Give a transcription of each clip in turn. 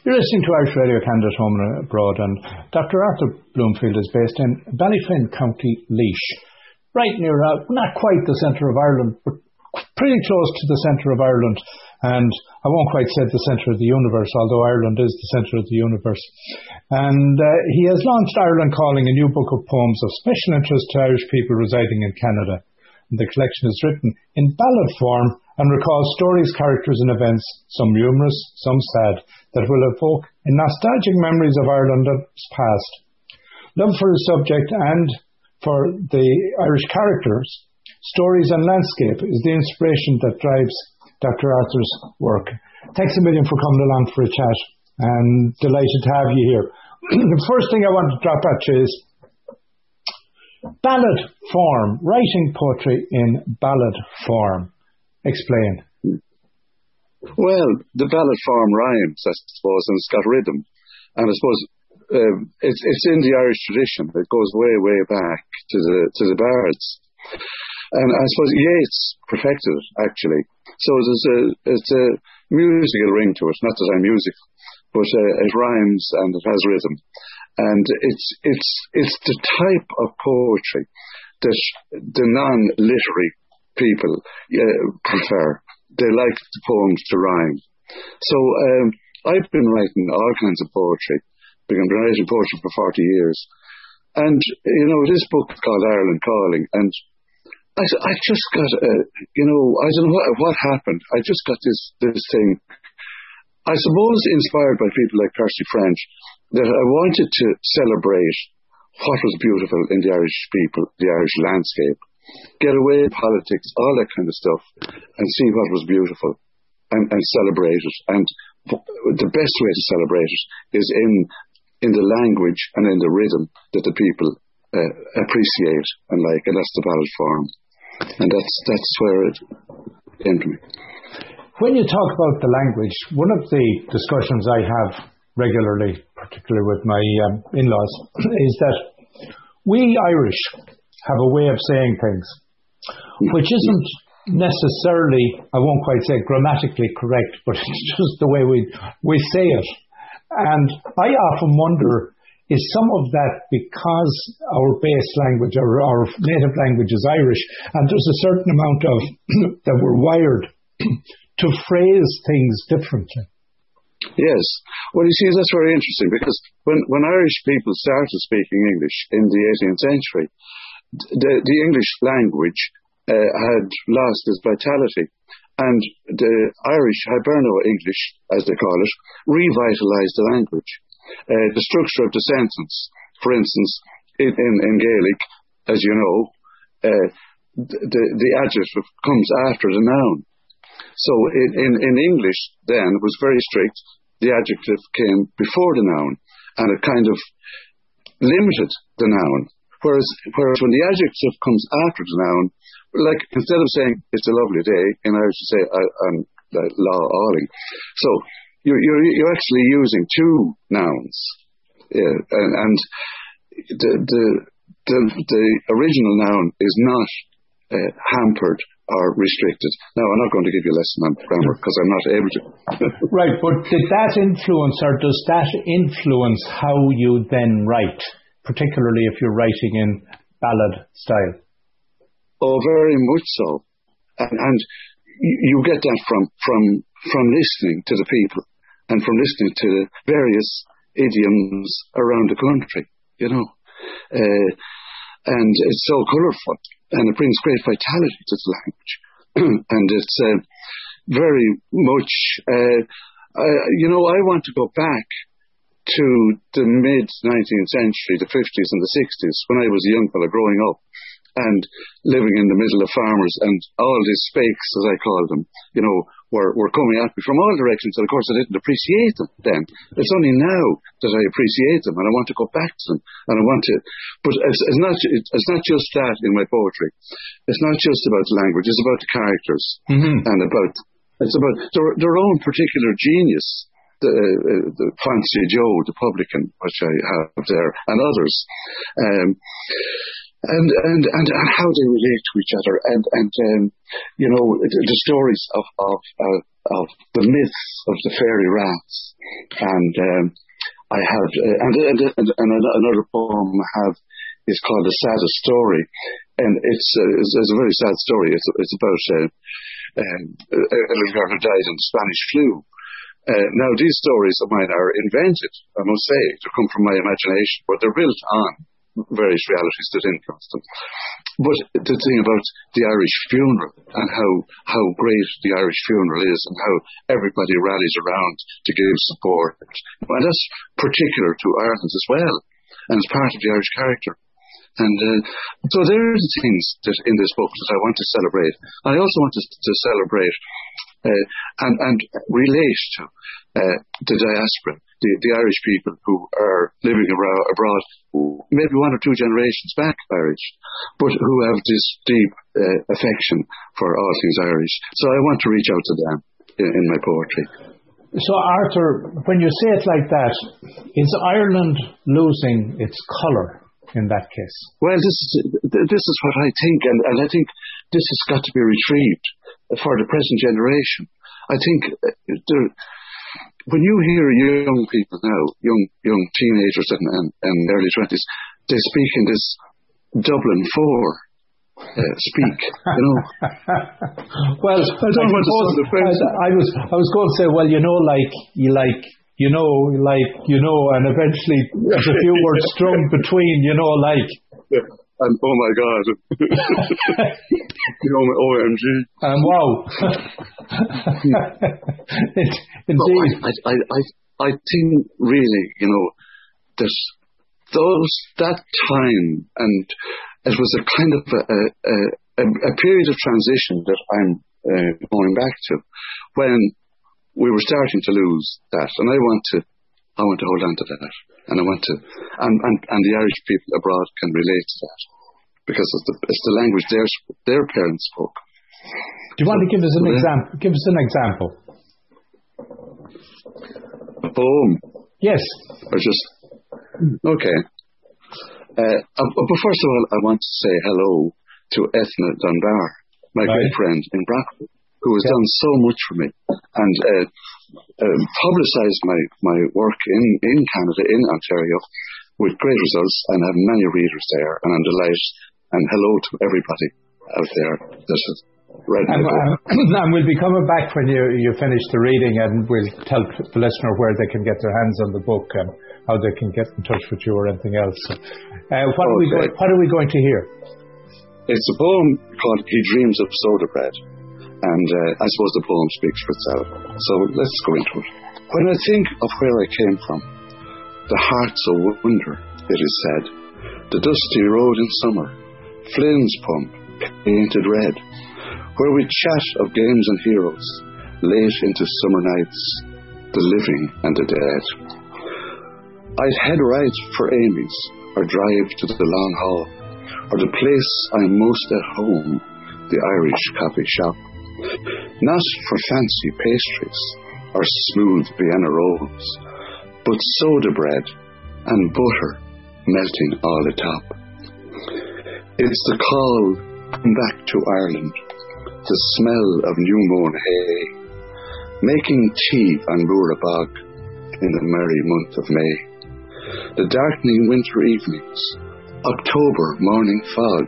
You're listening to Irish Radio Canada Home and Abroad, and Dr. Arthur Broomfield is based in Ballyfin, County Laois, right near, uh, not quite the centre of Ireland, but pretty close to the centre of Ireland. And I won't quite say the centre of the universe, although Ireland is the centre of the universe. And uh, he has launched Ireland Calling, a new book of poems of special interest to Irish people residing in Canada. And the collection is written in ballad form and recalls stories, characters, and events, some humorous, some sad, that will evoke nostalgic memories of Ireland's past. Love for the subject and for the Irish characters, stories, and landscape is the inspiration that drives Dr. Arthur's work. Thanks a million for coming along for a chat, and delighted to have you here. the first thing I want to drop at you is ballad form, writing poetry in ballad form. Explain. Well, the ballad form rhymes, I suppose, and it's got rhythm. And I suppose um, it's it's in the Irish tradition. It goes way, way back to the to the bards. And I suppose Yeats perfected it actually. So there's a it's a musical ring to it. Not that I'm musical, but uh, it rhymes and it has rhythm. And it's it's it's the type of poetry that the non-literary people uh, prefer. They like the poems to rhyme. So um, I've been writing all kinds of poetry. I've been writing poetry for 40 years. And, you know, this book called Ireland Calling. And I, I just got, uh, you know, I don't know what, what happened. I just got this, this thing. I suppose inspired by people like Percy French, that I wanted to celebrate what was beautiful in the Irish people, the Irish landscape get away politics, all that kind of stuff, and see what was beautiful and, and celebrate it. And the best way to celebrate it is in in the language and in the rhythm that the people uh, appreciate and like, and that's the ballad form. And that's that's where it came to me. When you talk about the language, one of the discussions I have regularly, particularly with my um, in-laws, is that we Irish have a way of saying things, which isn't necessarily, I won't quite say grammatically correct, but it's just the way we, we say it. And I often wonder, is some of that because our base language, our, our native language is Irish, and there's a certain amount of that we're wired to phrase things differently? Yes. Well, you see, that's very interesting because when, when Irish people started speaking English in the 18th century, the, the English language uh, had lost its vitality. And the Irish Hiberno English, as they call it, revitalized the language. Uh, the structure of the sentence, for instance, in, in, in Gaelic, as you know, uh, the, the adjective comes after the noun. So in, in, in English then it was very strict. The adjective came before the noun and it kind of limited the noun. Whereas, whereas when the adjective comes after the noun, like instead of saying it's a lovely day, in Irish you say I, am like, law alling. So you're, you're, you're actually using two nouns. Yeah, and, and the, the, the, the original noun is not uh, hampered or restricted. Now, I'm not going to give you a lesson on grammar because I'm not able to. right, but did that influence or does that influence how you then write? Particularly if you're writing in ballad style? Oh, very much so. And, and you get that from, from, from listening to the people and from listening to the various idioms around the country, you know. Uh, and it's so colourful and it brings great vitality to the language. and it's uh, very much, uh, you know, I want to go back to the mid 19th century, the 50s and the 60s, when I was a young fellow growing up and living in the middle of farmers and all these fakes, as I call them, you know, were, were coming at me from all directions. And of course, I didn't appreciate them then. It's only now that I appreciate them and I want to go back to them and I want to, but it's, it's not, it's not just that in my poetry. It's not just about the language. It's about the characters mm-hmm. and about, it's about their, their own particular genius the, uh, the Fancy Joe, the publican, which I have there, and others. Um, and, and, and, and how they relate to each other and, and, um, you know, the, the stories of, of, uh, of the myths of the fairy raths, and um, I have uh, and, and, and, and, another poem I have is called the saddest story, and it's, uh, it's, it's a very sad story. It's it's about uh, um, a little girl who died in the Spanish flu. Uh, now these stories of mine are invented, I must say, to come from my imagination, but they're built on various realities that influence them. But the thing about the Irish funeral and how, how great the Irish funeral is and how everybody rallies around to give support. And that's particular to Ireland as well. And it's part of the Irish character. And uh, so there are the things that in this book that I want to celebrate. I also want to, to celebrate and, and relate to uh, the diaspora, the, the Irish people who are living abroad, maybe one or two generations back Irish, but who have this deep uh, affection for all things Irish. So I want to reach out to them in, in my poetry. So, Arthur, when you say it like that, is Ireland losing its colour in that case? Well, this is this is what I think, and, and I think this has got to be retrieved for the present generation. I think uh, there, when you hear young people now, young young teenagers and, and, and early twenties, they speak in this Dublin four uh, speak. You know. well, I don't I want to I, I was I was going to say, well, you know, like you like you know, like, you know, and eventually there's a few words strung between, you know, like. And oh my God. you know, OMG. And wow. Indeed. I, I, I, I think really, you know, that those, that time, and it was a kind of a, a, a, a period of transition that I'm uh, going back to when we were starting to lose that, and I want to, I want to hold on to that, and I want to, and and, and the Irish people abroad can relate to that because it's the, it's the language their their parents spoke. Do you want to give us an example? Give us an example. A poem. Yes. Or just okay. Uh, uh, but first of all, I want to say hello to Ethna Dunbar, my right. great friend in Brockwood who has yeah. done so much for me and uh, uh, publicised my, my work in, in Canada, in Ontario, with great results and have many readers there. And I'm delighted. And hello to everybody out there that has read my book. and we'll be coming back when you, you finish the reading and we'll tell the listener where they can get their hands on the book and how they can get in touch with you or anything else. Uh, what, are we what are we going to hear? It's a poem called He Dreams of Soda Bread and uh, I suppose the poem speaks for itself. So let's go into it. When I think of where I came from, the heart's a wonder, it is said. The dusty road in summer, Flynn's pump, painted red, where we chat of games and heroes, late into summer nights, the living and the dead. I'd head right for Amy's, or drive to the long hall, or the place I'm most at home, the Irish coffee shop not for fancy pastries or smooth Vienna rolls, but soda bread and butter melting all atop. It's the call back to Ireland, the smell of new mown hay, making tea on Rura Bog in the merry month of May. The darkening winter evenings, October morning fog,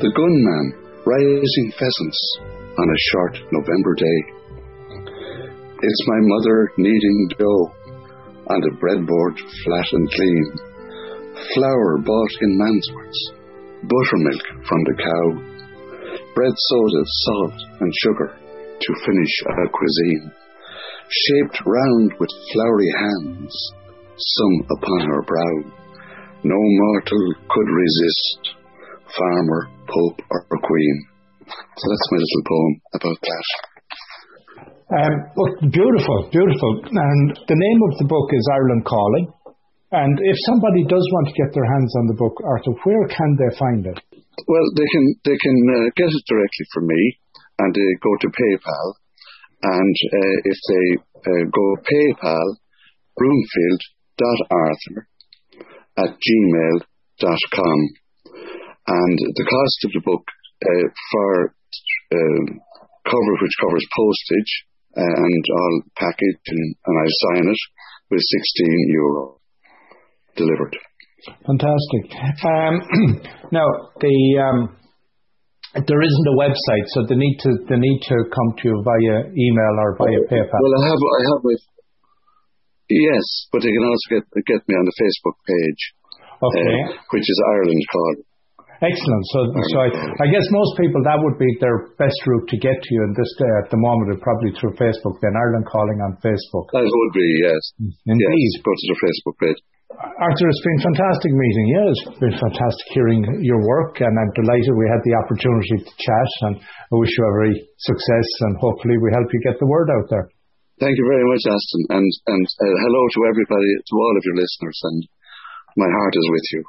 the gunman rising pheasants on a short November day. It's my mother kneading dough on the breadboard flat and clean, flour bought in Mansworth's, buttermilk from the cow, bread soda, salt and sugar to finish a cuisine, shaped round with floury hands, some upon her brow. No mortal could resist, farmer, pope, or queen. So that's my little poem about that. Um, beautiful, beautiful. And the name of the book is Ireland Calling. And if somebody does want to get their hands on the book, Arthur, where can they find it? Well, they can they can uh, get it directly from me, and they go to PayPal, and uh, if they uh, go PayPal, broomfield.arthur at gmail.com, and the cost of the book uh, for um, cover which covers postage uh, and I'll package and, and I sign it with 16 euro delivered. Fantastic. Um, now the um, there isn't a website, so they need to they need to come to you via email or via PayPal. Well, I have I have my yes, but they can also get get me on the Facebook page, okay, uh, which is Ireland Call. Excellent. So, so I, I, guess most people that would be their best route to get to you in this day at the moment is probably through Facebook. Then Ireland calling on Facebook. That would be yes. Indeed. Yes, go to the Facebook page. Arthur, it's been fantastic meeting you. It's been fantastic hearing your work, and I'm delighted we had the opportunity to chat. And I wish you every success, and hopefully we help you get the word out there. Thank you very much, Aston, and and uh, hello to everybody, to all of your listeners, and my heart is with you.